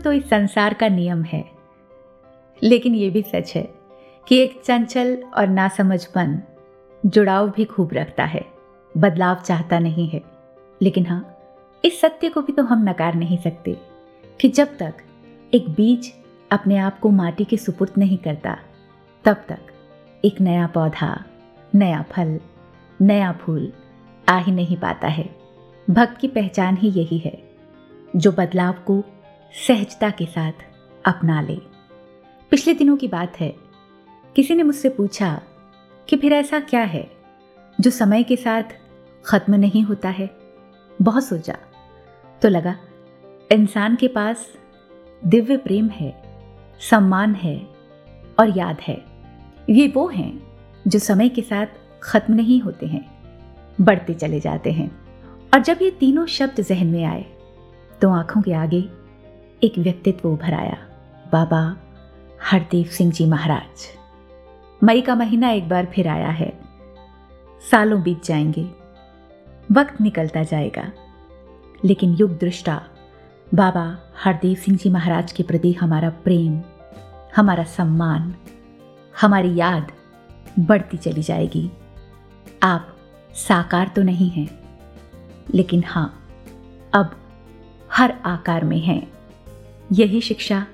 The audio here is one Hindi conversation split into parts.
तो इस संसार का नियम है। लेकिन ये भी सच है कि एक चंचल और नासमझपन जुड़ाव भी खूब रखता है, बदलाव चाहता नहीं है। लेकिन हाँ इस सत्य को भी तो हम नकार नहीं सकते कि जब तक एक बीज अपने आप को माटी के सुपुर्द नहीं करता, तब तक एक नया पौधा, नया फल, नया फूल आ ही नहीं पाता है। भक्त की पहचान ही यही है, जो बदलाव को सहजता के साथ अपना ले। पिछले दिनों की बात है। किसी ने मुझसे पूछा कि फिर ऐसा क्या है जो समय के साथ ख़त्म नहीं होता है? बहुत सोचा। तो लगा, इंसान के पास दिव्य प्रेम है, सम्मान है और याद है। ये वो हैं जो समय के साथ ख़त्म नहीं होते हैं, बढ़ते चले जाते हैं। और जब ये तीनों शब्द जहन में आए तो आँखों के आगे एक व्यक्तित्व उभर आया। बाबा हरदेव सिंह जी महाराज। मई का महीना एक बार फिर आया है। सालों बीत जाएँगे। वक्त निकलता जाएगा। लेकिन युग दृष्टा, बाबा हरदेव सिंह जी महाराज के प्रति हमारा प्रेम, हमारा सम्मान, हमारी याद बढ़ती चली जाएगी। आप साकार तो नहीं हैं, लेकिन हाँ अब हर आकार में हैं। यही शिक्षा,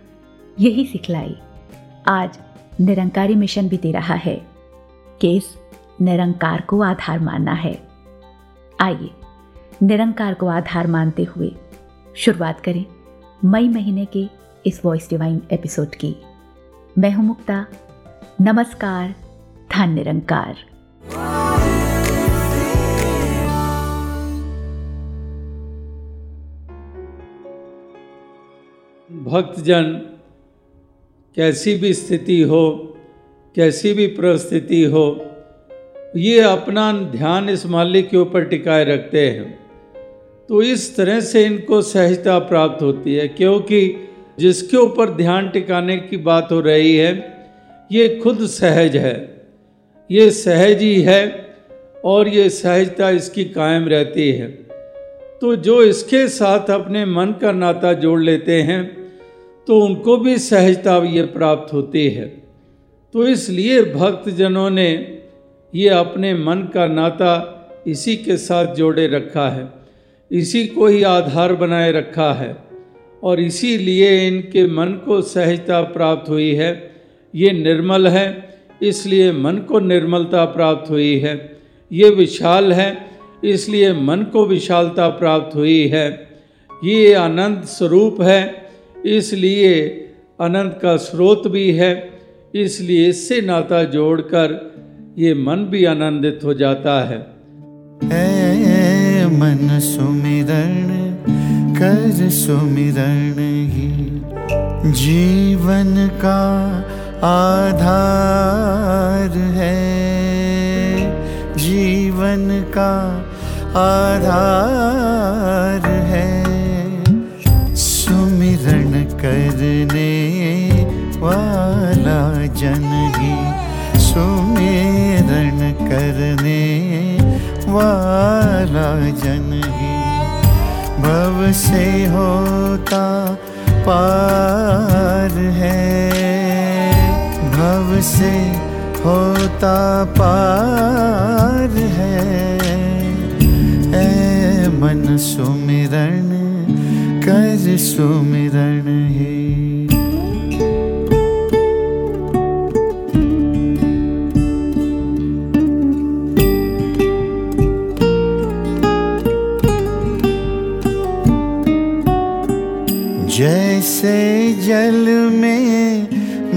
यही सिखलाई। आज निरंकारी मिशन भी दे रहा है। कि इस निरंकार को आधार मानना है। आइए, निरंकार को आधार मानते हुए शुरुआत करें मई महीने के इस वॉइस डिवाइन एपिसोड की। मैं हूँ मुक्ता। नमस्कार, धन निरंकार। भक्तजन, कैसी भी स्थिति हो, कैसी भी परिस्थिति हो, ये अपना ध्यान इस मालिक के ऊपर टिकाए रखते हैं। तो इस तरह से इनको सहजता प्राप्त होती है, क्योंकि जिसके ऊपर ध्यान टिकाने की बात हो रही है, ये खुद सहज है। ये सहज ही है और ये सहजता इसकी कायम रहती है। तो जो इसके साथ अपने मन का नाता जोड़ लेते हैं तो उनको भी सहजता ये प्राप्त होती है। तो इसलिए भक्तजनों ने ये अपने मन का नाता इसी के साथ जोड़े रखा है। इसी को ही आधार बनाए रखा है और इसीलिए इनके मन को सहजता प्राप्त हुई है। ये निर्मल है, इसलिए मन को निर्मलता प्राप्त हुई है। ये विशाल है, इसलिए मन को विशालता प्राप्त हुई है। ये आनंद स्वरूप है इसलिए अनंत का स्रोत भी है, इसलिए इससे नाता जोड़कर ये मन भी आनंदित हो जाता है। ए मन सुमिरण कर सुमिरण ही, जीवन का आधार है। जीवन का आधार करने वाला जन ही सुमिरण करने वाला जन ही। भव से होता पार है। भव से होता पार है। ए मन सुमिरण कर सुमिरण है जैसे जल में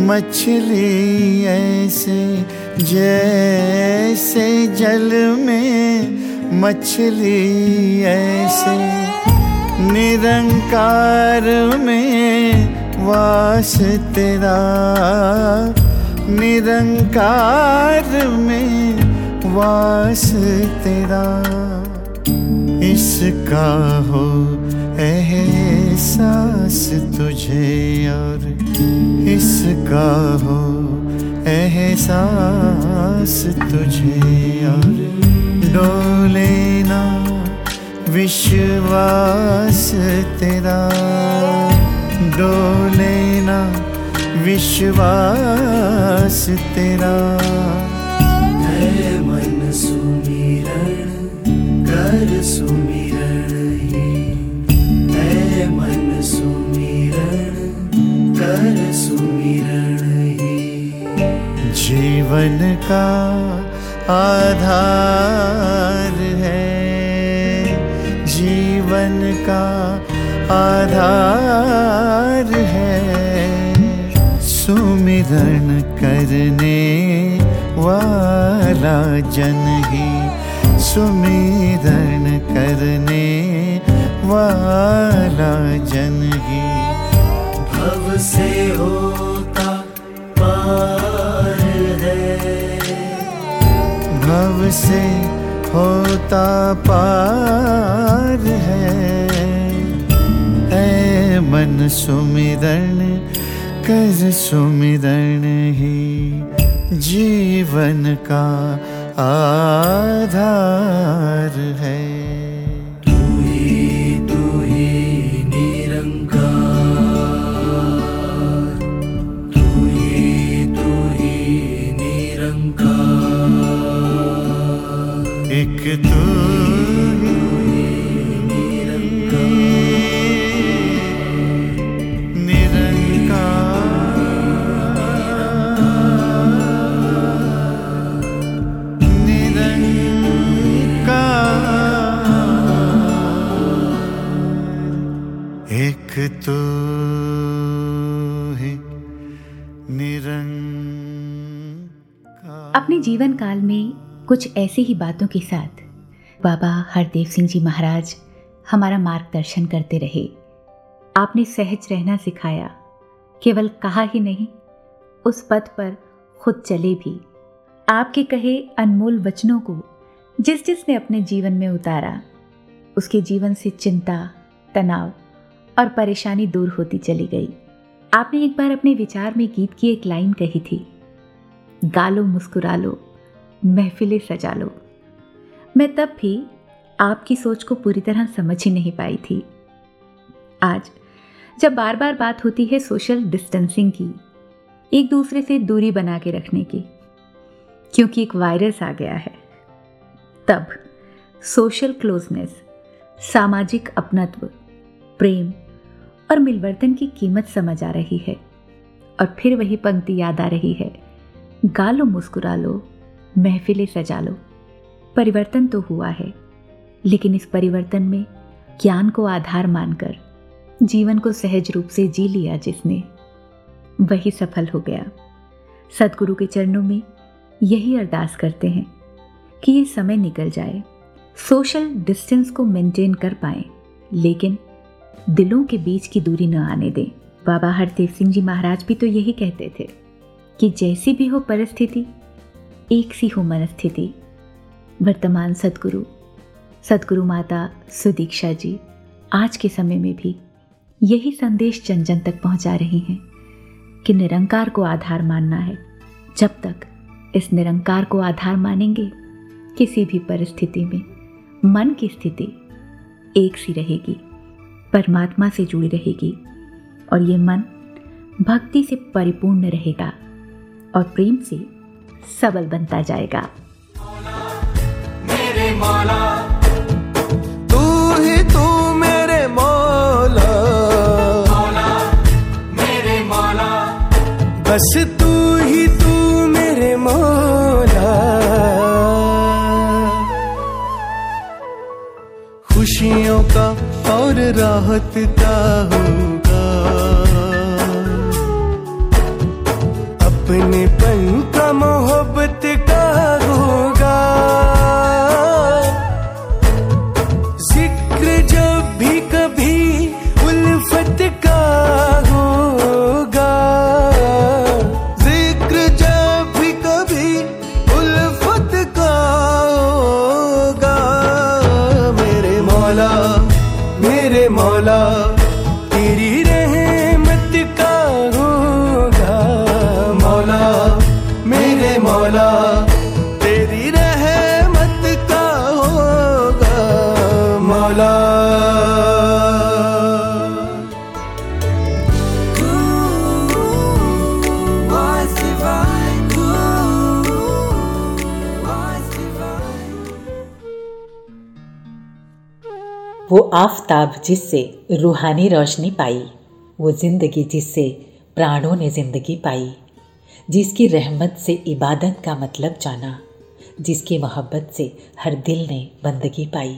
मछली ऐसे जैसे जल में मछली ऐसे। निरंकार में वास तेरा। निरंकार में वास तेरा। इसका हो एहसास तुझे और इसका हो एहसास तुझे और। डोले ना विश्वास तेरा। डोले ना विश्वास तेरा। है मन सुमिरण कर सुमिरण ही। है मन सुमिरण कर सुमिरण ही। जीवन का आधार है। जीवन का आधार है। सुमिरन करने वाला जन ही सुमिरन करने वाला जन ही। भव से होता पार है। भव से होता पार है। ऐ मन सुमिरण कर सुमिरण ही जीवन का आधार है। एक तू ही अपने जीवन काल में कुछ ऐसी ही बातों के साथ, बाबा हरदेव सिंह जी महाराज हमारा मार्गदर्शन करते रहे। आपने सहज रहना सिखाया, केवल कहा ही नहीं, उस पद पर खुद चले भी। आपके कहे अनमोल वचनों को जिस जिसने अपने जीवन में उतारा, उसके जीवन से चिंता, तनाव और परेशानी दूर होती चली गई। आपने एक बार अपने विचार में गीत की एक लाइन कही थी, गालो मुस्कुरा लो महफिलें सजा लो। मैं तब भी आपकी सोच को पूरी तरह समझ ही नहीं पाई थी। आज, जब बार बार बात होती है सोशल डिस्टेंसिंग की, एक दूसरे से दूरी बना के रखने की, क्योंकि एक वायरस आ गया है, तब सोशल क्लोजनेस, सामाजिक अपनत्व, प्रेम और मिलवर्तन की कीमत समझ आ रही है और फिर वही पंक्ति याद आ रही है। गालो मुस्कुरा लो महफिलें सजा लो। परिवर्तन तो हुआ है, लेकिन इस परिवर्तन में ज्ञान को आधार मानकर, जीवन को सहज रूप से जी लिया जिसने, वही सफल हो गया। सदगुरु के चरणों में यही अरदास करते हैं कि ये समय निकल जाए, सोशल डिस्टेंस को मेंटेन कर पाए, लेकिन दिलों के बीच की दूरी न आने दें। बाबा हरदेव सिंह जी महाराज भी तो यही कहते थे कि जैसी भी हो परिस्थिति एक सी हो मनस्थिति। वर्तमान सदगुरु सदगुरु माता सुदीक्षा जी, आज के समय में भी यही संदेश जन जन तक पहुँचा रही हैं कि निरंकार को आधार मानना है। जब तक इस निरंकार को आधार मानेंगे, किसी भी परिस्थिति में मन की स्थिति एक सी रहेगी, परमात्मा से जुड़ी रहेगी और ये मन भक्ति से परिपूर्ण रहेगा और प्रेम से सबल बनता जाएगा। मेरे मौला तू ही तू मेरे मौला। मौला मेरे मौला। बस तू ही तू मेरे मौला। खुशियों का और राहत का। होगा अपने पन मोहब्बत आफताब जिससे रूहानी रोशनी पाई, वो ज़िंदगी जिससे प्राणों ने ज़िंदगी पाई, जिसकी रहमत से इबादत का मतलब जाना, जिसकी मोहब्बत से हर दिल ने बंदगी पाई,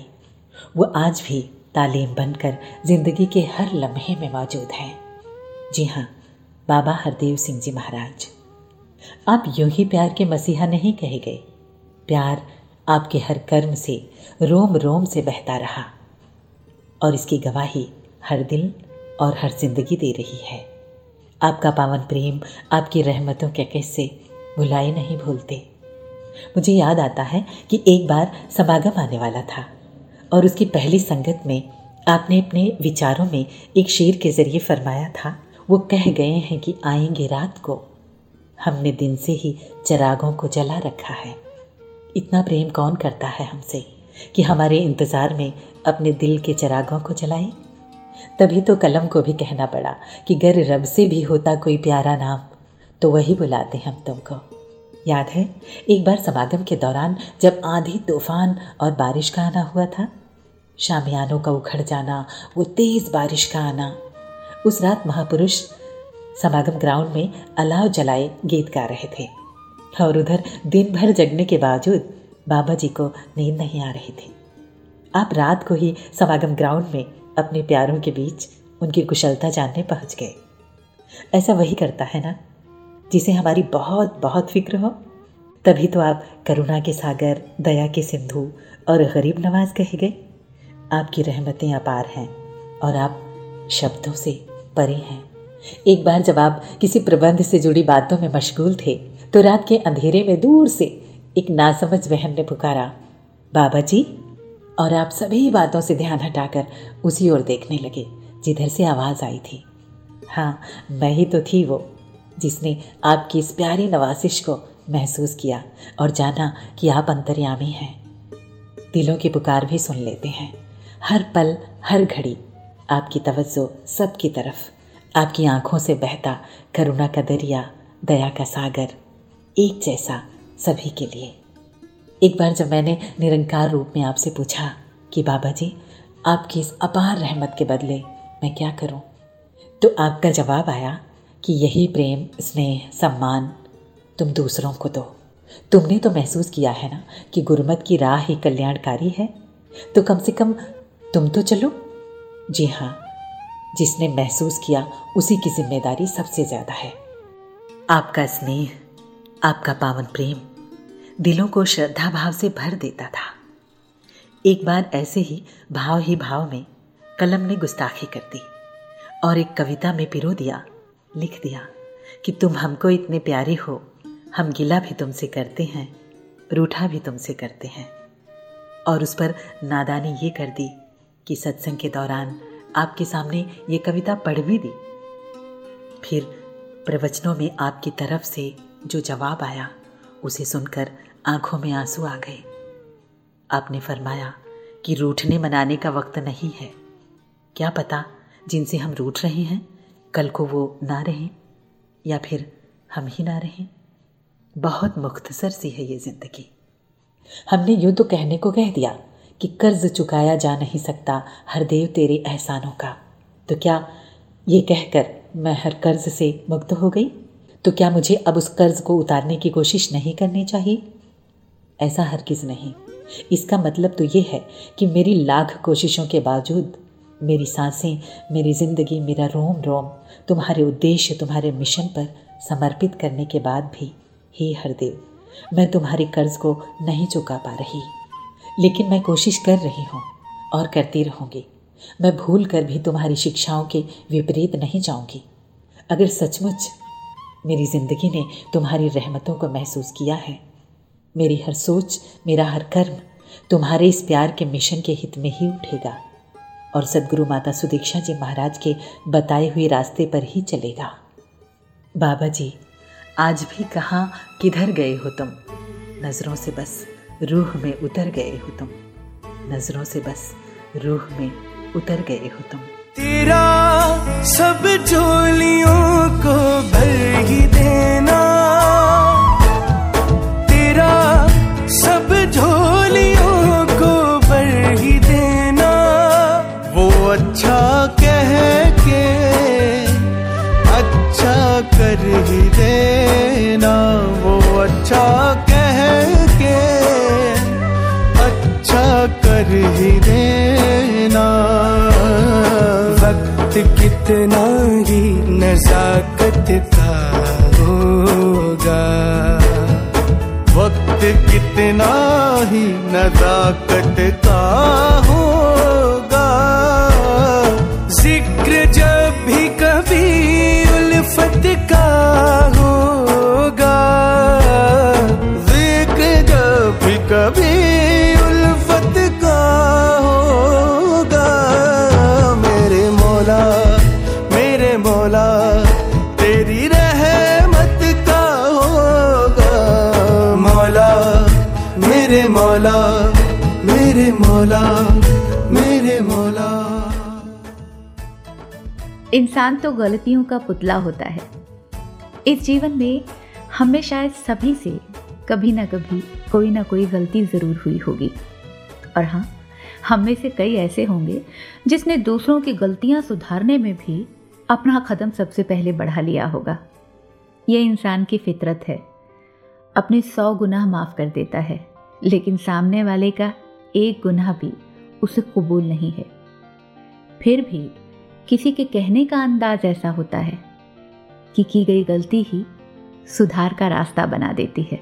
वो आज भी तालीम बनकर ज़िंदगी के हर लम्हे में मौजूद हैं। जी हाँ बाबा हरदेव सिंह जी महाराज। आप यूँ ही प्यार के मसीहा नहीं कहे गए। प्यार आपके हर कर्म से रोम रोम से बहता रहा। और इसकी गवाही हर दिल और हर ज़िंदगी दे रही है। आपका पावन प्रेम आपकी रहमतों के कैसे भुलाए नहीं भूलते। मुझे याद आता है कि एक बार समागम आने वाला था और उसकी पहली संगत में आपने अपने विचारों में एक शेर के ज़रिए फरमाया था। वो कह गए हैं कि आएँगे रात को। हमने दिन से ही चरागों को जला रखा है। इतना प्रेम कौन करता है हमसे कि हमारे इंतज़ार में अपने दिल के चरागों को जलाए। तभी तो कलम को भी कहना पड़ा कि गर रब से भी होता कोई प्यारा नाम तो वही बुलाते हम तुमको। याद है, एक बार समागम के दौरान जब आंधी, तूफ़ान और बारिश का आना हुआ था, शामियानों का उखड़ जाना, वो तेज़ बारिश का आना, उस रात महापुरुष समागम ग्राउंड में अलाव जलाए गीत गा रहे थे। और उधर दिन भर जगने के बावजूद बाबा जी को नींद नहीं आ रही थी। आप रात को ही समागम ग्राउंड में अपने प्यारों के बीच उनकी कुशलता जानने पहुँच गए। ऐसा वही करता है ना, जिसे हमारी बहुत बहुत फ़िक्र हो? तभी तो आप करुणा के सागर, दया के सिंधु और गरीब नवाज़ कहे गए। आपकी रहमतें अपार हैं और आप शब्दों से परे हैं। एक बार जब आप किसी प्रबंध से जुड़ी बातों में मशगूल थे तो रात के अंधेरे में दूर से एक नासमझ बहन ने पुकारा, बाबा जी और आप सभी बातों से ध्यान हटाकर उसी ओर देखने लगे, जिधर से आवाज़ आई थी। हाँ मैं ही तो थी वो, जिसने आपकी इस प्यारी नवासिश को महसूस किया और जाना कि आप अंतर्यामी हैं। दिलों की पुकार भी सुन लेते हैं। हर पल, हर घड़ी, आपकी तवज्जो सबकी तरफ़, आपकी आँखों से बहता करुणा का दरिया, दया का सागर, एक जैसा सभी के लिए। एक बार जब मैंने निरंकार रूप में आपसे पूछा कि बाबा जी आपकी इस अपार रहमत के बदले मैं क्या करूँ? तो आपका जवाब आया कि यही प्रेम, स्नेह, सम्मान तुम दूसरों को दो। तुमने तो महसूस किया है ना कि गुरमत की राह ही कल्याणकारी है? तो कम से कम तुम तो चलो। जी हाँ जिसने महसूस किया उसी की ज़िम्मेदारी सबसे ज़्यादा है। आपका स्नेह, आपका पावन प्रेम दिलों को श्रद्धा भाव से भर देता था। एक बार ऐसे ही भाव ही भाव में कलम ने गुस्ताखी कर दी और एक कविता में पिरो दिया, लिख दिया कि तुम हमको इतने प्यारे हो, हम गिला भी तुमसे करते हैं, रूठा भी तुमसे करते हैं। और उस पर नादानी ये कर दी कि सत्संग के दौरान आपके सामने ये कविता पढ़ भी दी। फिर प्रवचनों में आपकी तरफ़ से जो जवाब आया, उसे सुनकर आँखों में आँसू आ गए। आपने फरमाया कि रूठने मनाने का वक्त नहीं है। क्या पता जिनसे हम रूठ रहे हैं, कल को वो ना रहें या फिर हम ही ना रहें। बहुत मुख्तसर सी है ये ज़िंदगी। हमने यूँ तो कहने को कह दिया कि कर्ज चुकाया जा नहीं सकता हर देव तेरे एहसानों का। तो क्या ये कहकर मैं हर कर्ज से मुक्त हो गई? तो क्या मुझे अब उस कर्ज को उतारने की कोशिश नहीं करनी चाहिए? ऐसा हर किस नहीं। इसका मतलब तो ये है कि मेरी लाख कोशिशों के बावजूद मेरी साँसें, मेरी ज़िंदगी, मेरा रोम रोम, तुम्हारे उद्देश्य, तुम्हारे मिशन पर समर्पित करने के बाद भी, हे हरदेव, मैं तुम्हारे कर्ज को नहीं चुका पा रही। लेकिन मैं कोशिश कर रही हूँ और करती रहूँगी। मैं भूल कर भी तुम्हारी शिक्षाओं के विपरीत नहीं जाऊँगी। अगर सचमुच मेरी ज़िंदगी ने तुम्हारी रहमतों को महसूस किया है मेरी हर सोच, मेरा हर कर्म तुम्हारे इस प्यार के मिशन के हित में ही उठेगा और सदगुरु माता सुदीक्षा जी महाराज के बताए हुए रास्ते पर ही चलेगा। बाबा जी, आज भी कहाँ, किधर गए हो तुम? नज़रों से बस रूह में उतर गए हो तुम। नज़रों से बस रूह में उतर गए हो तुम। तेरा सब झोलियों को भर ही देना। कितना ही नजाकत का होगा। वक्त कितना ही नजाकत का होगा। ज़िक्र जब भी कभी उल्फत का इंसान तो गलतियों का पुतला होता है। इस जीवन में हमें शायद सभी से कभी ना कभी कोई ना कोई गलती ज़रूर हुई होगी। और हाँ हम में से कई ऐसे होंगे जिसने दूसरों की गलतियाँ सुधारने में भी अपना कदम सबसे पहले बढ़ा लिया होगा। ये इंसान की फितरत है। अपने सौ गुनाह माफ़ कर देता है, लेकिन सामने वाले का एक गुनाह भी उसे कबूल नहीं है। फिर भी किसी के कहने का अंदाज ऐसा होता है कि की गई गलती ही सुधार का रास्ता बना देती है।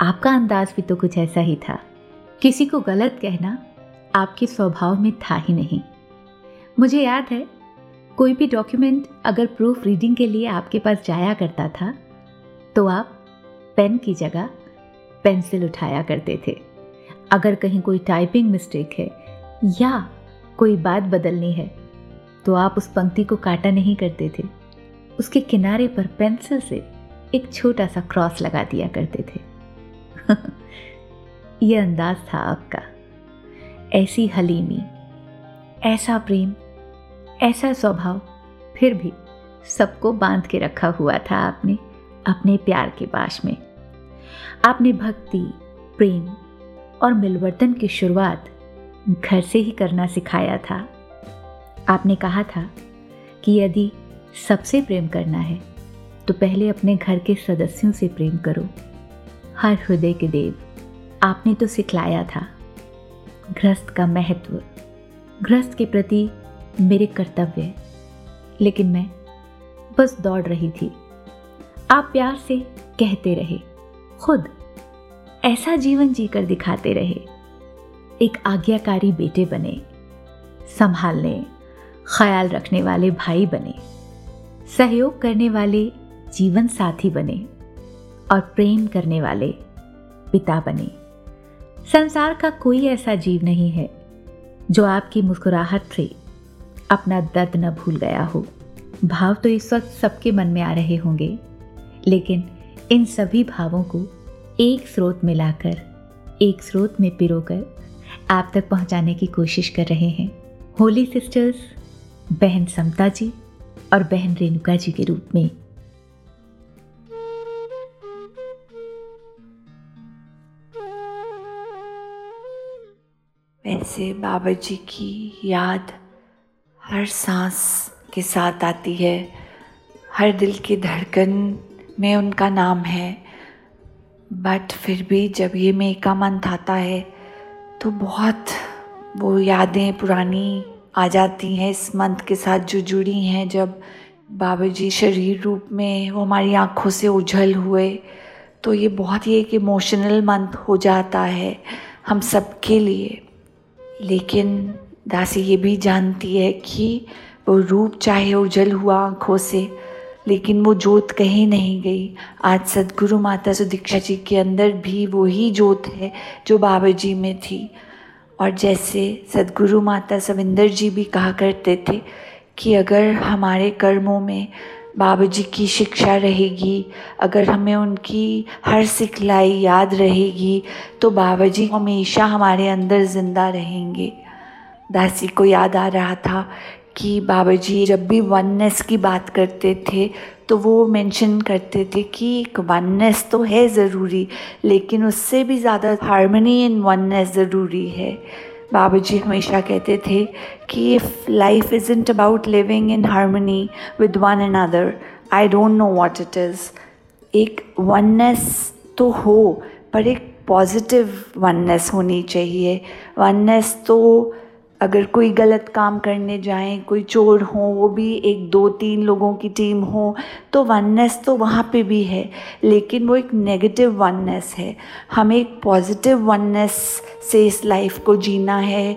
आपका अंदाज भी तो कुछ ऐसा ही था। किसी को गलत कहना आपके स्वभाव में था ही नहीं। मुझे याद है, कोई भी डॉक्यूमेंट अगर प्रूफ रीडिंग के लिए आपके पास जाया करता था तो आप पेन की जगह पेंसिल उठाया करते थे। अगर कहीं कोई टाइपिंग मिस्टेक है या कोई बात बदलनी है तो आप उस पंक्ति को काटा नहीं करते थे। उसके किनारे पर पेंसिल से एक छोटा सा क्रॉस लगा दिया करते थे। यह अंदाज था आपका। ऐसी हलीमी, ऐसा प्रेम, ऐसा स्वभाव, फिर भी सबको बाँध के रखा हुआ था आपने अपने प्यार के बाश में। आपने भक्ति, प्रेम और मिलवर्तन की शुरुआत घर से ही करना सिखाया था। आपने कहा था कि यदि सबसे प्रेम करना है तो पहले अपने घर के सदस्यों से प्रेम करो। हर हृदय के देव, आपने तो सिखलाया था। गृहस्थ का महत्व, गृहस्थ के प्रति मेरे कर्तव्य लेकिन मैं बस दौड़ रही थी। आप प्यार से कहते रहे, खुद ऐसा जीवन जीकर दिखाते रहे। एक आज्ञाकारी बेटे बने, संभालने ख्याल रखने वाले भाई बने, सहयोग करने वाले जीवन साथी बने और प्रेम करने वाले पिता बने। संसार का कोई ऐसा जीव नहीं है जो आपकी मुस्कुराहट से अपना दर्द न भूल गया हो। भाव तो इस वक्त सबके मन में आ रहे होंगे, लेकिन इन सभी भावों को एक स्रोत में लाकर एक स्रोत में पिरोकर आप तक पहुँचाने की कोशिश कर रहे हैं। होली सिस्टर्स बहन समता जी और बहन रेणुका जी के रूप में। वैसे बाबा जी की याद हर सांस के साथ आती है। हर दिल की धड़कन में उनका नाम है। बट फिर भी जब ये मे का मंथ आता है तो बहुत वो यादें पुरानी आ जाती हैं, इस मंथ के साथ जो जुड़ी हैं, जब बाबा जी शरीर रूप में वो हमारी आँखों से उछल हुए तो ये बहुत ही एक इमोशनल मंथ हो जाता है हम सब के लिए। लेकिन दासी ये भी जानती है कि वो रूप चाहे उजल हुआ आँखों से, लेकिन वो जोत कहीं नहीं गई। आज सदगुरु माता सुदीक्षा जी के अंदर भी वही जोत है जो बाबा जी में थी। और जैसे सदगुरु माता सविंदर जी भी कहा करते थे कि अगर हमारे कर्मों में बाबा जी की शिक्षा रहेगी, अगर हमें उनकी हर सिखलाई याद रहेगी तो बाबा जी हमेशा हमारे अंदर ज़िंदा रहेंगे। दासी को याद आ रहा था कि बाबा जी जब भी वननेस की बात करते थे तो वो मेंशन करते थे कि एक वननेस तो है ज़रूरी, लेकिन उससे भी ज़्यादा हारमोनी इन वननेस ज़रूरी है। बाबा जी हमेशा कहते थे कि if life isn't about living in harmony with one another I don't know what it is एक वननेस तो हो, पर एक पॉजिटिव वननेस होनी चाहिए। वननेस तो अगर कोई गलत काम करने जाएँ, कोई चोर हो, वो भी एक दो तीन लोगों की टीम हो तो वननेस तो वहाँ पे भी है, लेकिन वो एक नेगेटिव वननेस है। हमें एक पॉजिटिव वननेस से इस लाइफ को जीना है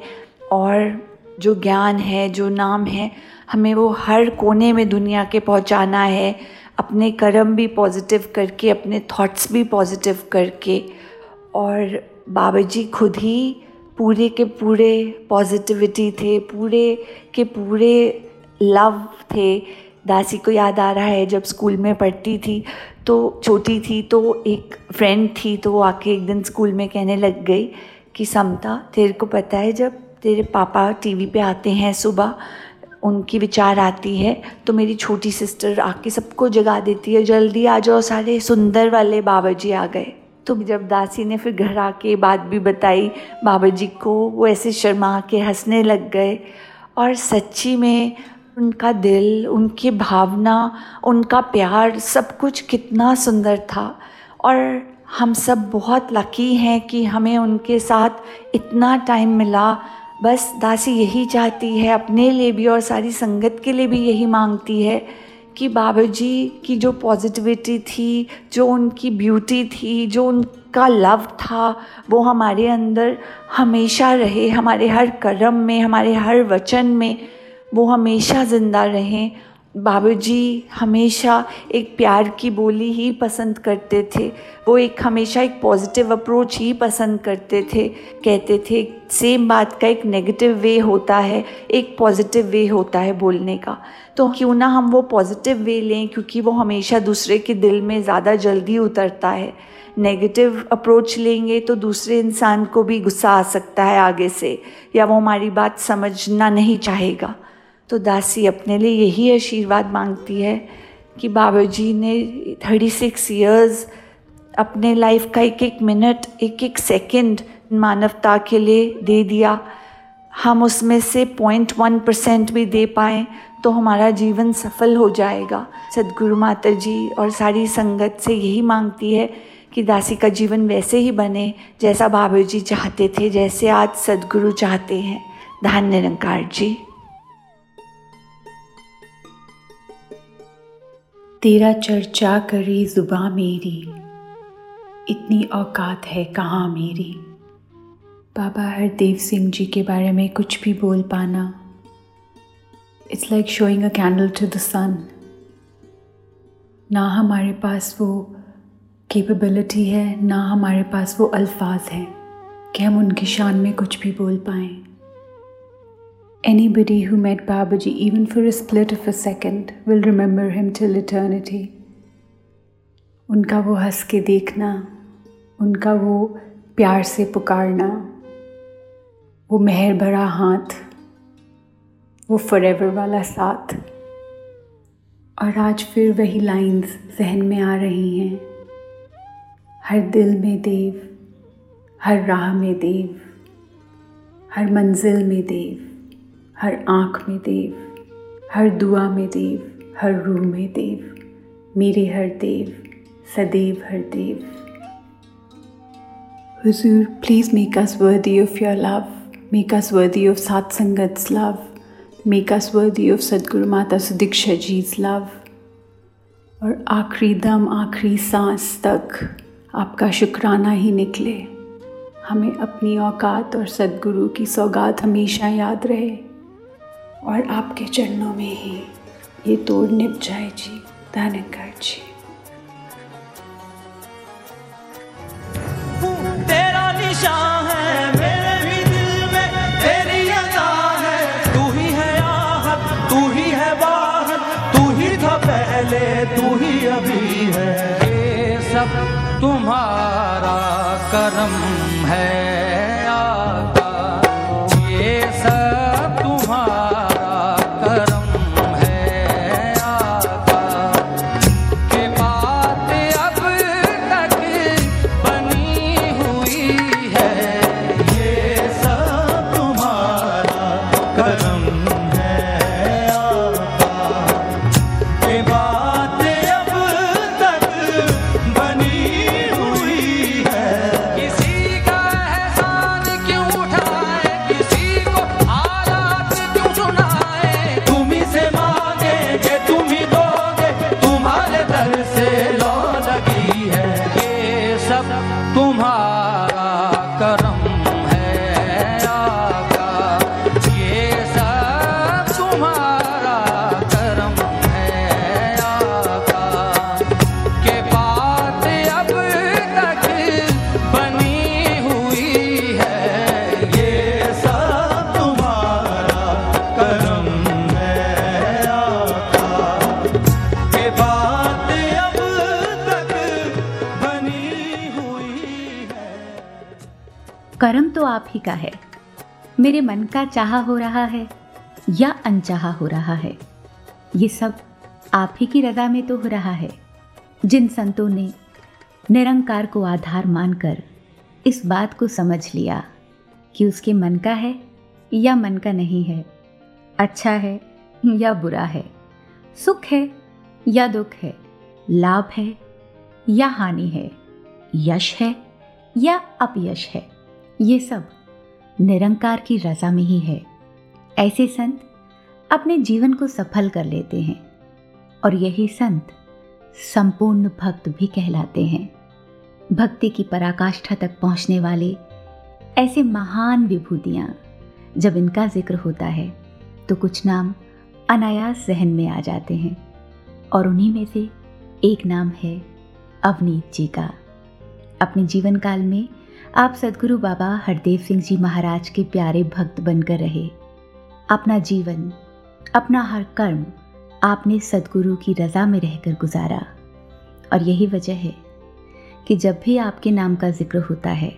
और जो ज्ञान है, जो नाम है, हमें वो हर कोने में दुनिया के पहुँचाना है। अपने कर्म भी पॉजिटिव करके, अपने थॉट्स भी पॉजिटिव करके। और बाबा जी खुद ही पूरे के पूरे पॉजिटिविटी थे, पूरे के पूरे लव थे। दासी को याद आ रहा है जब स्कूल में पढ़ती थी तो छोटी थी तो एक फ्रेंड थी तो वो आके एक दिन स्कूल में कहने लग गई कि, समता, तेरे को पता है जब तेरे पापा टीवी पे आते हैं सुबह, उनकी विचार आती है तो मेरी छोटी सिस्टर आके सबको जगा देती है, जल्दी आ जाओ सारे, सुंदर वाले बाबा जी आ गए। तो जब दासी ने फिर घर आके बात भी बताई, बाबा जी को वो ऐसे शर्मा के हंसने लग गए और सच्ची में उनका दिल, उनकी भावना, उनका प्यार सब कुछ कितना सुंदर था। और हम सब बहुत लकी हैं कि हमें उनके साथ इतना टाइम मिला। बस दासी यही चाहती है, अपने लिए भी और सारी संगत के लिए भी यही मांगती है। कि बाबा जी की जो पॉजिटिविटी थी, जो उनकी ब्यूटी थी, जो उनका लव था, वो हमारे अंदर हमेशा रहे, हमारे हर कर्म में, हमारे हर वचन में, वो हमेशा ज़िंदा रहें। बाबू जी हमेशा एक प्यार की बोली ही पसंद करते थे। वो एक हमेशा एक पॉजिटिव अप्रोच ही पसंद करते थे। कहते थे सेम बात का एक नेगेटिव वे होता है, एक पॉजिटिव वे होता है बोलने का। तो क्यों ना हम वो पॉजिटिव वे लें, क्योंकि वो हमेशा दूसरे के दिल में ज़्यादा जल्दी उतरता है। नेगेटिव अप्रोच लेंगे तो दूसरे इंसान को भी गुस्सा आ सकता है आगे से, या वो हमारी बात समझना नहीं चाहेगा। तो दासी अपने लिए यही आशीर्वाद मांगती है कि बाबा जी ने थर्टी सिक्स ईयर्स अपने लाइफ का एक एक मिनट एक एक सेकंड मानवता के लिए दे दिया। हम उसमें से पॉइंट वन परसेंट भी दे पाएँ तो हमारा जीवन सफल हो जाएगा। सदगुरु माता जी और सारी संगत से यही मांगती है कि दासी का जीवन वैसे ही बने जैसा बाबा जी चाहते थे, जैसे आज सदगुरु चाहते हैं। धन्य निरंकार जी। तेरा चर्चा करे जुबा मेरी। इतनी औकात है कहाँ मेरी? बाबा हरदेव सिंह जी के बारे में कुछ भी बोल पाना। It's like showing a candle to the sun ना हमारे पास वो कैपेबिलिटी है, ना हमारे पास वो अल्फाज हैं कि हम उनकी शान में कुछ भी बोल पाएँ। Anybody who met Babaji, even for a split of a second, will remember him till eternity. उनका वो हंस के देखना उनका वो प्यार से पुकारना वो मेहर भरा हाथ वो फॉरएवर वाला साथ। और आज फिर वही लाइंस जहन में आ रही हैं। हर दिल में देव हर राह में देव हर मंजिल में देव। हर आँख में देव, हर दुआ में देव, हर रूह में देव, मेरे हर देव, सदैव हर देव। हुजूर please make us worthy of your love make us worthy of सात संगत love make us worthy of सदगुरु माता सुदीक्षा जीज लव और आखिरी दम, आखिरी सांस तक आपका शुक्राना ही निकले। हमें अपनी औकात और सदगुरु की सौगात हमेशा याद रहे। और आपके चरणों में ही ये तोड़ निप जाए जी धनकर जी तेरा निशान है। कर्म तो आप ही का है। मेरे मन का चाहा हो रहा है या अनचाहा हो रहा है, ये सब आप ही की रजा में तो हो रहा है। जिन संतों ने निरंकार को आधार मानकर इस बात को समझ लिया कि उसके मन का है या मन का नहीं है अच्छा है या बुरा है, सुख है या दुख है, लाभ है या हानि है, यश है या अपयश है। ये सब निरंकार की रजा में ही है। ऐसे संत अपने जीवन को सफल कर लेते हैं और यही संत संपूर्ण भक्त भी कहलाते हैं। भक्ति की पराकाष्ठा तक पहुँचने वाले ऐसे महान विभूतियाँ जब इनका ज़िक्र होता है तो कुछ नाम अनायास जहन में आ जाते हैं और उन्हीं में से एक नाम है अवनीत जी का। अपने जीवन काल में आप सदगुरु बाबा हरदेव सिंह जी महाराज के प्यारे भक्त बनकर रहे। अपना जीवन, अपना हर कर्म आपने सदगुरु की रजा में रहकर गुजारा। और यही वजह है कि जब भी आपके नाम का ज़िक्र होता है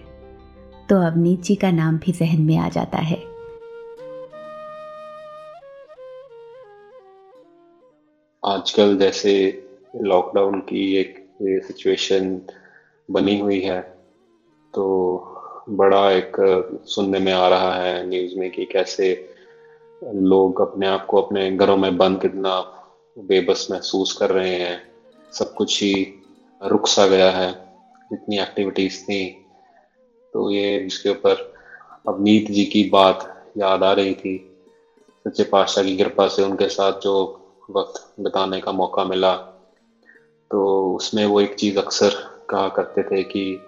तो अवनीत जी का नाम भी जहन में आ जाता है। आजकल जैसे लॉकडाउन की एक सिचुएशन बनी हुई है तो बड़ा एक सुनने में आ रहा है न्यूज़ में कि कैसे लोग अपने आप को अपने घरों में बंद कितना बेबस महसूस कर रहे हैं। सब कुछ ही रुक सा गया है, जितनी एक्टिविटीज़ थी। तो ये इसके ऊपर अवनीत जी की बात याद आ रही थी। सच्चे पातशाह की कृपा से उनके साथ जो वक्त बिताने का मौका मिला तो उसमें वो एक चीज़ अक्सर कहा करते थे कि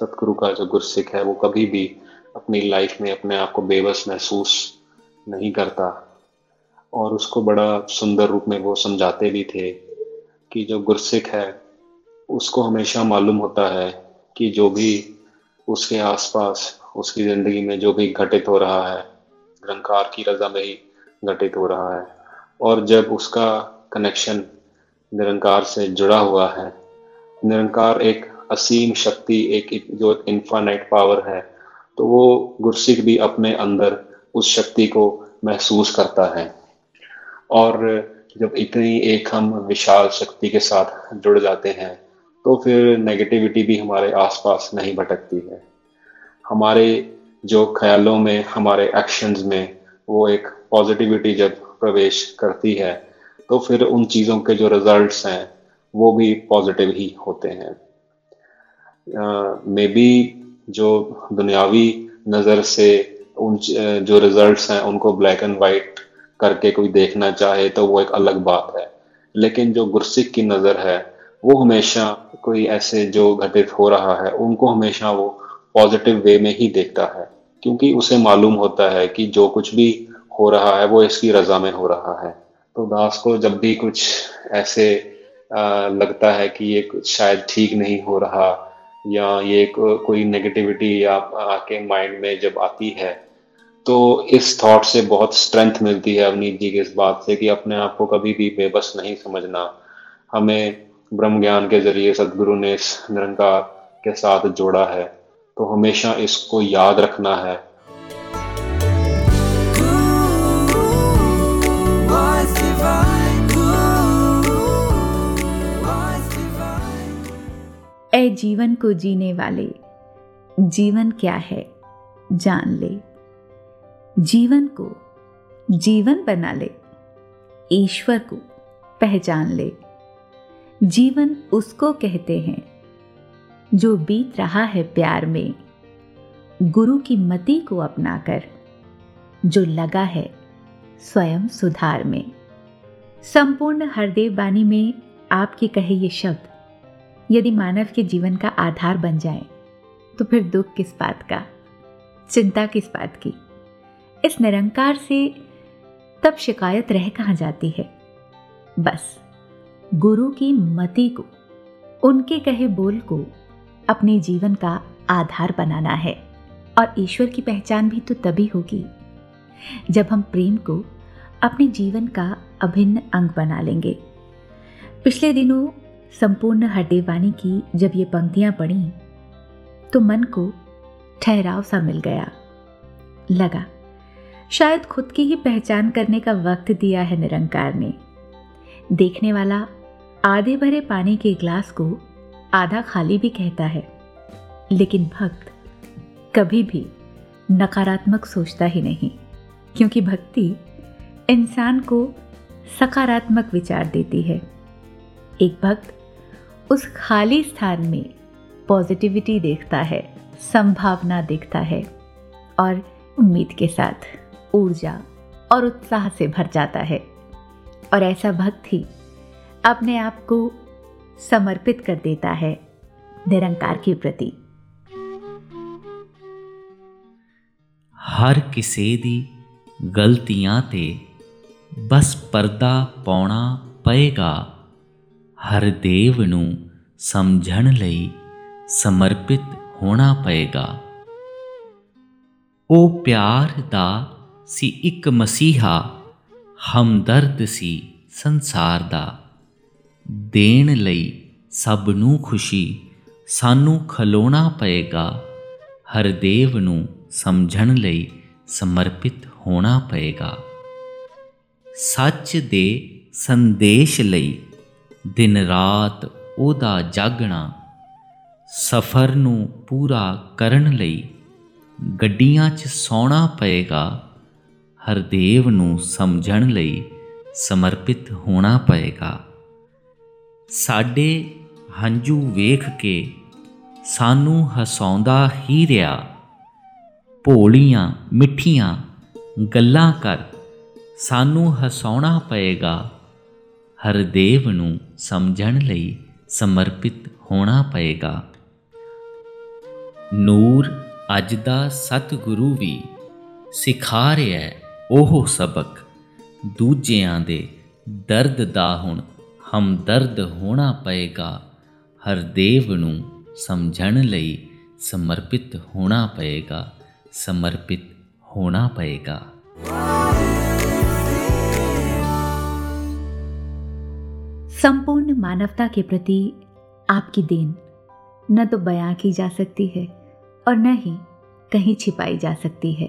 सतगुरु का जो गुरसिख है, वो कभी भी अपनी लाइफ में अपने आप को बेबस महसूस नहीं करता। और उसको बड़ा सुंदर रूप में वो समझाते भी थे कि जो गुरसिख है, उसको हमेशा मालूम होता है कि जो भी उसके आसपास, उसकी ज़िंदगी में जो भी घटित हो रहा है निरंकार की रजा में ही घटित हो रहा है। और जब उसका कनेक्शन निरंकार से जुड़ा हुआ है, निरंकार एक असीम शक्ति, एक जो इन्फानाइट पावर है तो वो गुरसिक भी अपने अंदर उस शक्ति को महसूस करता है। और जब इतनी एक हम विशाल शक्ति के साथ जुड़ जाते हैं तो फिर नेगेटिविटी भी हमारे आसपास नहीं भटकती है। हमारे जो ख्यालों में, हमारे एक्शंस में वो एक पॉजिटिविटी जब प्रवेश करती है तो फिर उन चीज़ों के जो रिजल्ट्स हैं, वो भी पॉजिटिव ही होते हैं। मे बी जो दुनियावी नज़र से उन जो रिजल्ट्स हैं उनको ब्लैक एंड वाइट करके कोई देखना चाहे तो वो एक अलग बात है। लेकिन जो गुरसिक की नज़र है वो हमेशा कोई ऐसे जो घटित हो रहा है उनको हमेशा वो पॉजिटिव वे में ही देखता है। क्योंकि उसे मालूम होता है कि जो कुछ भी हो रहा है वो इसकी रजा में हो रहा है। तो दास को जब भी कुछ ऐसे आ, लगता है कि ये कुछ शायद ठीक नहीं हो रहा या ये को, कोई नेगेटिविटी आके माइंड में जब आती है तो इस थॉट से बहुत स्ट्रेंथ मिलती है अवनीत जी के इस बात से कि अपने आप को कभी भी बेबस नहीं समझना। हमें ब्रह्म ज्ञान के ज़रिए सदगुरु ने इस निरंकार के साथ जोड़ा है तो हमेशा इसको याद रखना है। ए जीवन को जीने वाले, जीवन क्या है, जान ले। जीवन को जीवन बना ले, ईश्वर को पहचान ले। जीवन उसको कहते हैं, जो बीत रहा है प्यार में, गुरु की मति को अपनाकर, जो लगा है स्वयं सुधार में। संपूर्ण हरदेव बानी में आपके कहे ये शब्द यदि मानव के जीवन का आधार बन जाए तो फिर दुख किस बात का? चिंता किस बात की? इस निरंकार से तब शिकायत रह कहाँ जाती है? बस, गुरु की मति को, उनके कहे बोल को अपने जीवन का आधार बनाना है। और ईश्वर की पहचान भी तो तभी होगी, जब हम प्रेम को अपने जीवन का अभिन्न अंग बना लेंगे। पिछले दिनों संपूर्ण हरदेवानी की जब ये पंक्तियाँ पढ़ी तो मन को ठहराव सा मिल गया। लगा, शायद खुद की ही पहचान करने का वक्त दिया है निरंकार ने। देखने वाला आधे भरे पानी के ग्लास को आधा खाली भी कहता है, लेकिन भक्त कभी भी नकारात्मक सोचता ही नहीं, क्योंकि भक्ति इंसान को सकारात्मक विचार देती है। एक भक्त उस खाली स्थान में पॉजिटिविटी देखता है संभावना देखता है और उम्मीद के साथ ऊर्जा और उत्साह से भर जाता है और ऐसा भक्त ही अपने आप को समर्पित कर देता है निरंकार के प्रति ਹਰ ਕਿਸੇ ਦੀ ਗਲਤੀਆਂ ਤੇ ਬਸ ਪਰਦਾ ਪਾਉਣਾ ਪਏਗਾ ਹਰ ਦੇਵ ਨੂੰ ਸਮਝਣ ਲਈ ਸਮਰਪਿਤ ਹੋਣਾ ਪਏਗਾ। ਉਹ ਪਿਆਰ ਦਾ ਸੀ ਇੱਕ ਮਸੀਹਾ, ਹਮਦਰਦ ਸੀ ਸੰਸਾਰ ਦਾ। ਦੇਣ ਲਈ ਸਭ ਨੂੰ ਖੁਸ਼ੀ, ਸਾਨੂੰ ਖਲੋਣਾ ਪਏਗਾ। ਹਰ ਦੇਵ ਨੂੰ ਸਮਝਣ ਲਈ ਸਮਰਪਿਤ ਹੋਣਾ ਪਏਗਾ। ਸੱਚ ਦੇ ਸੰਦੇਸ਼ ਲਈ ਦਿਨ ਰਾਤ ਉਹਦਾ ਜਾਗਣਾ, ਸਫ਼ਰ ਨੂੰ ਪੂਰਾ ਕਰਨ ਲਈ ਗੱਡੀਆਂ 'ਚ ਸੌਣਾ ਪਏਗਾ ਹਰਦੇਵ ਨੂੰ ਸਮਝਣ ਲਈ ਸਮਰਪਿਤ ਹੋਣਾ ਪਏਗਾ। ਸਾਡੇ ਹੰਝੂ ਵੇਖ ਕੇ ਸਾਨੂੰ ਹਸਾਉਂਦਾ ਹੀ ਰਿਹਾ। ਭੋਲੀਆਂ, ਮਿੱਠੀਆਂ ਗੱਲਾਂ ਕਰ ਸਾਨੂੰ ਹਸਾਉਣਾ ਪਏਗਾ ਹਰਦੇਵ ਨੂੰ ਸਮਝਣ ਲਈ ਸਮਰਪਿਤ ਹੋਣਾ ਪਏਗਾ। ਨੂਰ ਅੱਜ ਦਾ ਸਤਿਗੁਰੂ ਵੀ ਸਿਖਾ ਰਿਹਾ ਹੈ ਉਹ ਸਬਕ। ਦੂਜਿਆਂ ਦੇ ਦਰਦ ਦਾ ਹੁਣ ਹਮਦਰਦ ਹੋਣਾ ਪਏਗਾ। ਹਰ ਦੇਵ ਨੂੰ ਸਮਝਣ ਲਈ ਸਮਰਪਿਤ ਹੋਣਾ ਪਏਗਾ। ਸਮਰਪਿਤ ਹੋਣਾ ਪਏਗਾ। संपूर्ण मानवता के प्रति आपकी देन न तो बयां की जा सकती है और न ही कहीं छिपाई जा सकती है।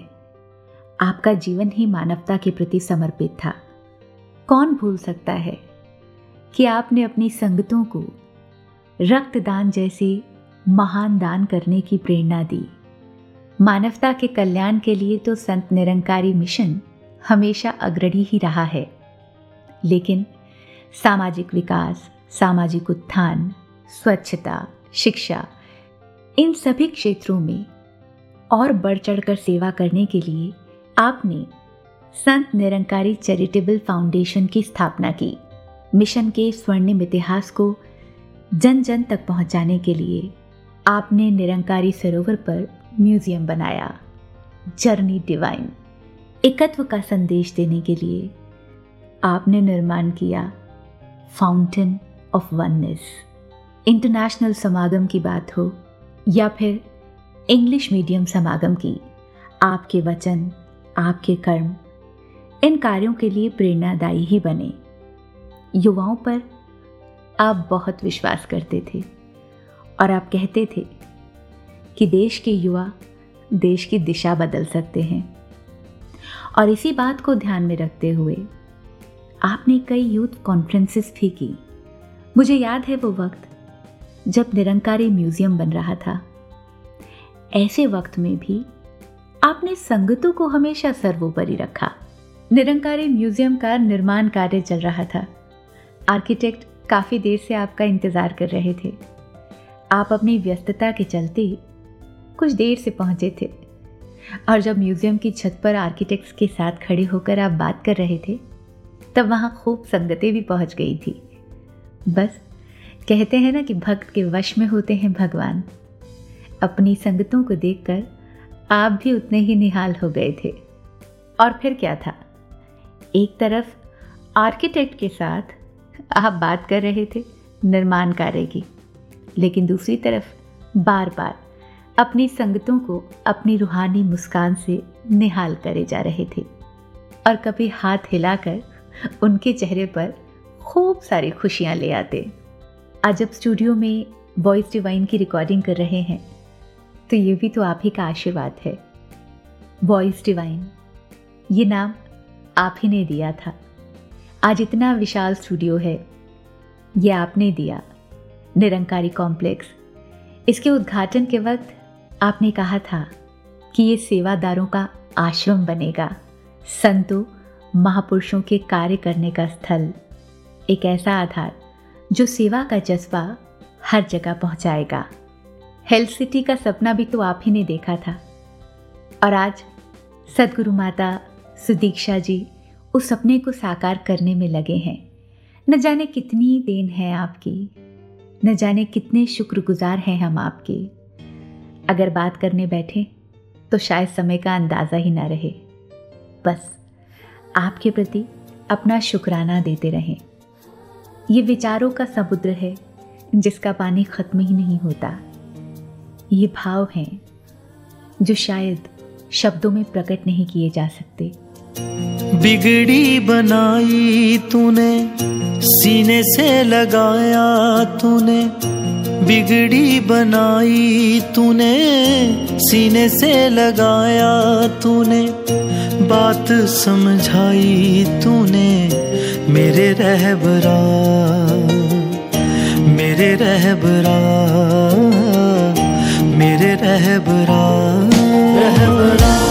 आपका जीवन ही मानवता के प्रति समर्पित था। कौन भूल सकता है कि आपने अपनी संगतों को रक्तदान जैसे महान दान करने की प्रेरणा दी? मानवता के कल्याण के लिए तो संत निरंकारी मिशन हमेशा अग्रणी ही रहा है। लेकिन सामाजिक विकास, सामाजिक उत्थान, स्वच्छता, शिक्षा, इन सभी क्षेत्रों में और बढ़ चढ़कर सेवा करने के लिए आपने संत निरंकारी चैरिटेबल फाउंडेशन की स्थापना की। मिशन के स्वर्णिम इतिहास को जन जन तक पहुँचाने के लिए आपने निरंकारी सरोवर पर म्यूज़ियम बनाया। जर्नी डिवाइन, एकत्व का संदेश देने के लिए आपने निर्माण किया फाउंटेन ऑफ़ वननेस इंटरनेशनल समागम की बात हो या फिर इंग्लिश मीडियम समागम की आपके वचन, आपके कर्म, इन कार्यों के लिए प्रेरणादायी ही बने। युवाओं पर आप बहुत विश्वास करते थे और आप कहते थे कि देश के युवा देश की दिशा बदल सकते हैं। और इसी बात को ध्यान में रखते हुए आपने कई यूथ कॉन्फ्रेंसेस भी की। मुझे याद है वो वक्त जब निरंकारी म्यूज़ियम बन रहा था। ऐसे वक्त में भी आपने संगतों को हमेशा सर्वोपरि रखा। निरंकारी म्यूज़ियम का निर्माण कार्य चल रहा था। आर्किटेक्ट काफ़ी देर से आपका इंतज़ार कर रहे थे। आप अपनी व्यस्तता के चलते कुछ देर से पहुँचे थे। और जब म्यूज़ियम की छत पर आर्किटेक्ट्स के साथ खड़े होकर आप बात कर रहे थे तब वहाँ खूब संगतें भी पहुँच गई थी। बस, कहते हैं ना कि भक्त के वश में होते हैं भगवान। अपनी संगतों को देखकर आप भी उतने ही निहाल हो गए थे। और फिर क्या था? एक तरफ़ आर्किटेक्ट के साथ आप बात कर रहे थे निर्माण कार्य की, लेकिन दूसरी तरफ़ बार बार अपनी संगतों को अपनी रूहानी मुस्कान से निहाल करे जा रहे थे। और कभी हाथ हिलाकर उनके चेहरे पर खूब सारी खुशियाँ ले आते। आज जब स्टूडियो में वॉइस डिवाइन की रिकॉर्डिंग कर रहे हैं तो ये भी तो आप ही का आशीर्वाद है। वॉइस डिवाइन ये नाम आप ही ने दिया था। आज इतना विशाल स्टूडियो है, ये आपने दिया। निरंकारी कॉम्प्लेक्स इसके उद्घाटन के वक्त आपने कहा था कि ये सेवादारों का आश्रम बनेगा। संतों महापुरुषों के कार्य करने का स्थल, एक ऐसा आधार जो सेवा का जज्बा हर जगह पहुंचाएगा। हेल्थ सिटी का सपना भी तो आप ही ने देखा था। और आज सदगुरु माता सुदीक्षा जी उस सपने को साकार करने में लगे हैं। न जाने कितनी देन है आपकी, न जाने कितने शुक्रगुजार हैं हम आपके। अगर बात करने बैठे तो शायद समय का अंदाज़ा ही ना रहे। बस। आपके प्रति अपना शुक्राना देते रहें। ये विचारों का समुद्र है, जिसका पानी ख़त्म ही नहीं होता। ये भाव हैं, जो शायद शब्दों में प्रकट नहीं किए जा सकते। बिगड़ी बनाई तूने, सीने से लगाया तूने। बिगड़ी बनाई तूने, सीने से लगाया तूने। बात समझाई तूने मेरे रहबरा मेरे रहबरा मेरे रहबरा। रहबरा।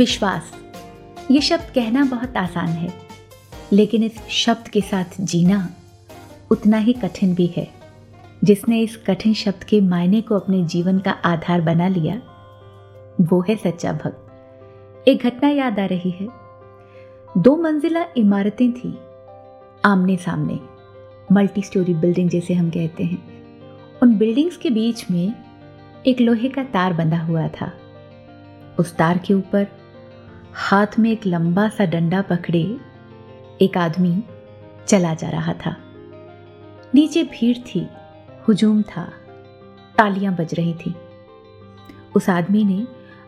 विश्वास। ये शब्द कहना बहुत आसान है, लेकिन इस शब्द के साथ जीना उतना ही कठिन भी है। जिसने इस कठिन शब्द के मायने को अपने जीवन का आधार बना लिया, वो है सच्चा भक्त। एक घटना याद आ रही है। दो मंजिला इमारतें थी आमने सामने मल्टी स्टोरी बिल्डिंग जैसे हम कहते हैं। उन बिल्डिंग्स के बीच में एक लोहे का तार बंधा हुआ था। उस तार के ऊपर हाथ में एक लंबा सा डंडा पकड़े एक आदमी चला जा रहा था। नीचे भीड़ थी, हुजूम था, तालियाँ बज रही थी। उस आदमी ने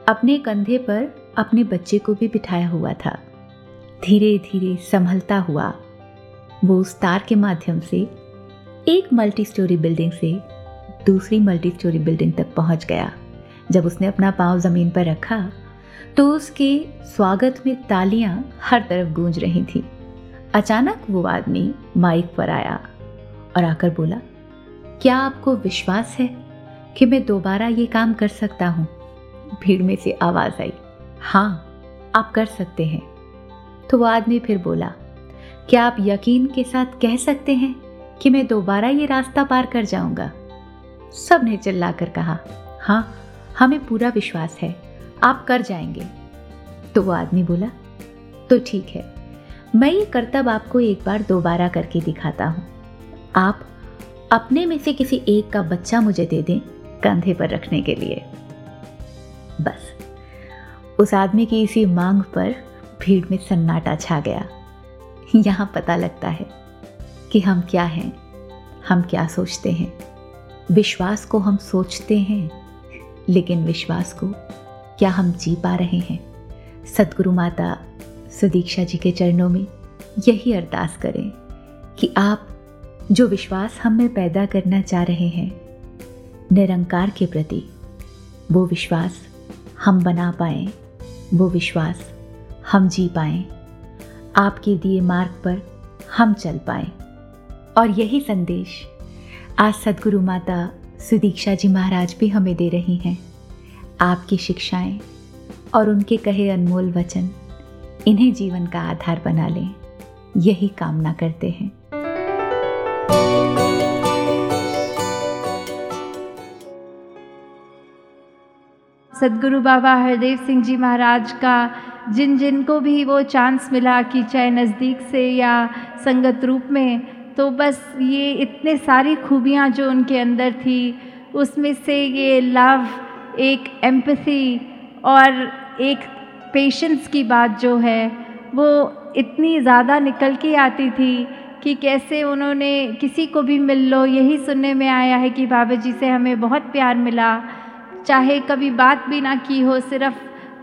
अपने कंधे पर अपने बच्चे को भी बिठाया हुआ था। धीरे धीरे संभलता हुआ वो उस तार के माध्यम से एक मल्टी स्टोरी बिल्डिंग से दूसरी मल्टी स्टोरी बिल्डिंग तक पहुँच गया। जब उसने अपना पाँव ज़मीन पर रखा तो उसके स्वागत में तालियाँ हर तरफ़ गूंज रही थी। अचानक वो आदमी माइक पर आया और आकर बोला, क्या आपको विश्वास है कि मैं दोबारा ये काम कर सकता हूँ? भीड़ में से आवाज़ आई हाँ आप कर सकते हैं। तो वो आदमी फिर बोला, क्या आप यकीन के साथ कह सकते हैं कि मैं दोबारा ये रास्ता पार कर जाऊँगा? सबने चिल्लाकर कहा हाँ हमें पूरा विश्वास है। आप कर जाएँगे। तो वो आदमी बोला तो ठीक है, मैं ये करतब आपको एक बार दोबारा करके दिखाता हूँ। आप अपने में से किसी एक का बच्चा मुझे दे दें कंधे पर रखने के लिए। बस, उस आदमी की इसी मांग पर भीड़ में सन्नाटा छा गया। यहाँ पता लगता है कि हम क्या हैं, हम क्या सोचते हैं। विश्वास को हम सोचते हैं, लेकिन विश्वास को क्या हम जी पा रहे हैं? सदगुरु माता, सुदीक्षा जी के चरणों में यही अरदास करें कि आप जो विश्वास हम में पैदा करना चाह रहे हैं, निरंकार के प्रति वो विश्वास हम बना पाए, वो विश्वास हम जी पाए, आपके दिए मार्ग पर हम चल पाए। और यही संदेश आज सदगुरु माता, सुदीक्षा जी महाराज भी हमें दे रही हैं। आपकी शिक्षाएँ और उनके कहे अनमोल वचन इन्हें जीवन का आधार बना लें। यही कामना करते हैं। सदगुरु बाबा हरदेव सिंह जी महाराज का जिन जिन को भी वो चांस मिला कि चाहे नज़दीक से या संगत रूप में तो बस ये इतने सारी खूबियाँ जो उनके अंदर थी, उसमें से ये लव एक एम्पसी और एक पेशेंस की बात जो है, वो इतनी ज़्यादा निकल के आती थी कि कैसे उन्होंने किसी को भी मिल लो। यही सुनने में आया है कि बाबा जी से हमें बहुत प्यार मिला। चाहे कभी बात भी ना की हो, सिर्फ़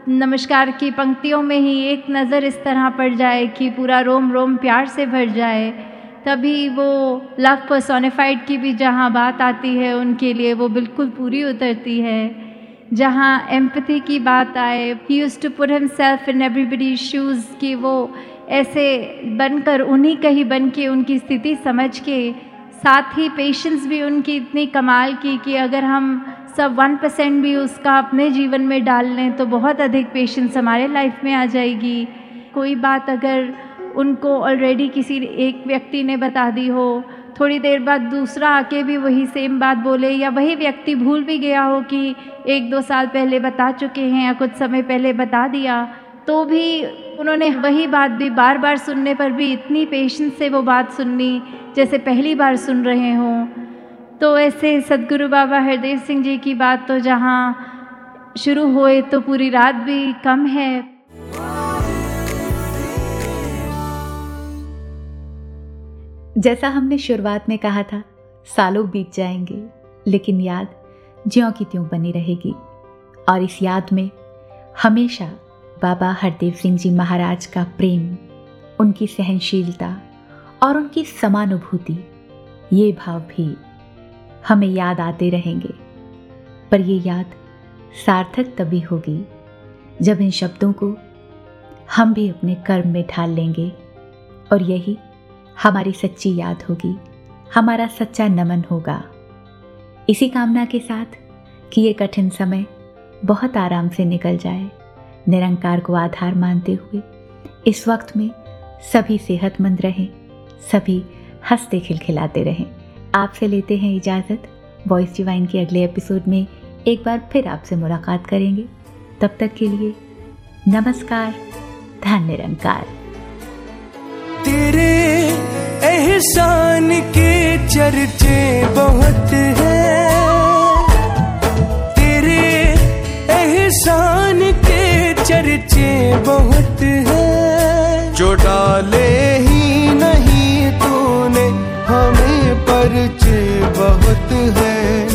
नमस्कार की पंक्तियों में ही एक नज़र इस तरह पड़ जाए कि पूरा रोम रोम प्यार से भर जाए, तभी वो लव पर्सोनिफाइड की भी जहाँ बात आती है, उनके लिए वो बिल्कुल पूरी उतरती है। जहाँ एम्पथी की बात आए he use to put himself in everybody shoes कि वो ऐसे बनकर उन्हीं कहीं बन के उनकी स्थिति समझ के, साथ ही पेशेंस भी उनकी इतनी कमाल की कि अगर हम सब वन परसेंट भी उसका अपने जीवन में डाल लें तो बहुत अधिक पेशेंस हमारे लाइफ में आ जाएगी। कोई बात अगर उनको ऑलरेडी किसी एक व्यक्ति ने बता दी हो थोड़ी देर बाद दूसरा आके भी वही सेम बात बोले, या वही व्यक्ति भूल भी गया हो कि एक दो साल पहले बता चुके हैं या कुछ समय पहले बता दिया तो भी उन्होंने वही बात भी बार बार सुनने पर भी इतनी पेशेंस से वो बात सुननी, जैसे पहली बार सुन रहे हों। तो ऐसे सदगुरु बाबा हरदेव सिंह जी की बात तो जहाँ शुरू होए तो पूरी रात भी कम है। जैसा हमने शुरुआत में कहा था, सालों बीत जाएँगे, लेकिन याद ज्यों की त्यों बनी रहेगी। और इस याद में हमेशा बाबा हरदेव सिंह जी महाराज का प्रेम, उनकी सहनशीलता और उनकी समानुभूति, ये भाव भी हमें याद आते रहेंगे। पर ये याद सार्थक तभी होगी जब इन शब्दों को हम भी अपने कर्म में ढाल लेंगे। और यही हमारी सच्ची याद होगी, हमारा सच्चा नमन होगा। इसी कामना के साथ कि ये कठिन समय बहुत आराम से निकल जाए, निरंकार को आधार मानते हुए, इस वक्त में सभी सेहतमंद रहें, सभी हँसते खिलखिलाते रहें। आपसे लेते हैं इजाज़त। वॉइस डिवाइन के अगले एपिसोड में एक बार फिर आपसे मुलाकात करेंगे। तब तक के लिए नमस्कार धन निरंकार। तेरे एहसान के चर्चे बहुत हैं। तेरे एहसान के चर्चे बहुत हैं। जो डाले ही नहीं तूने, हमें परिचय बहुत है।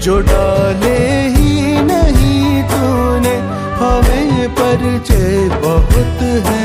जो डाले ही नहीं तूने, हमें परिचय बहुत है।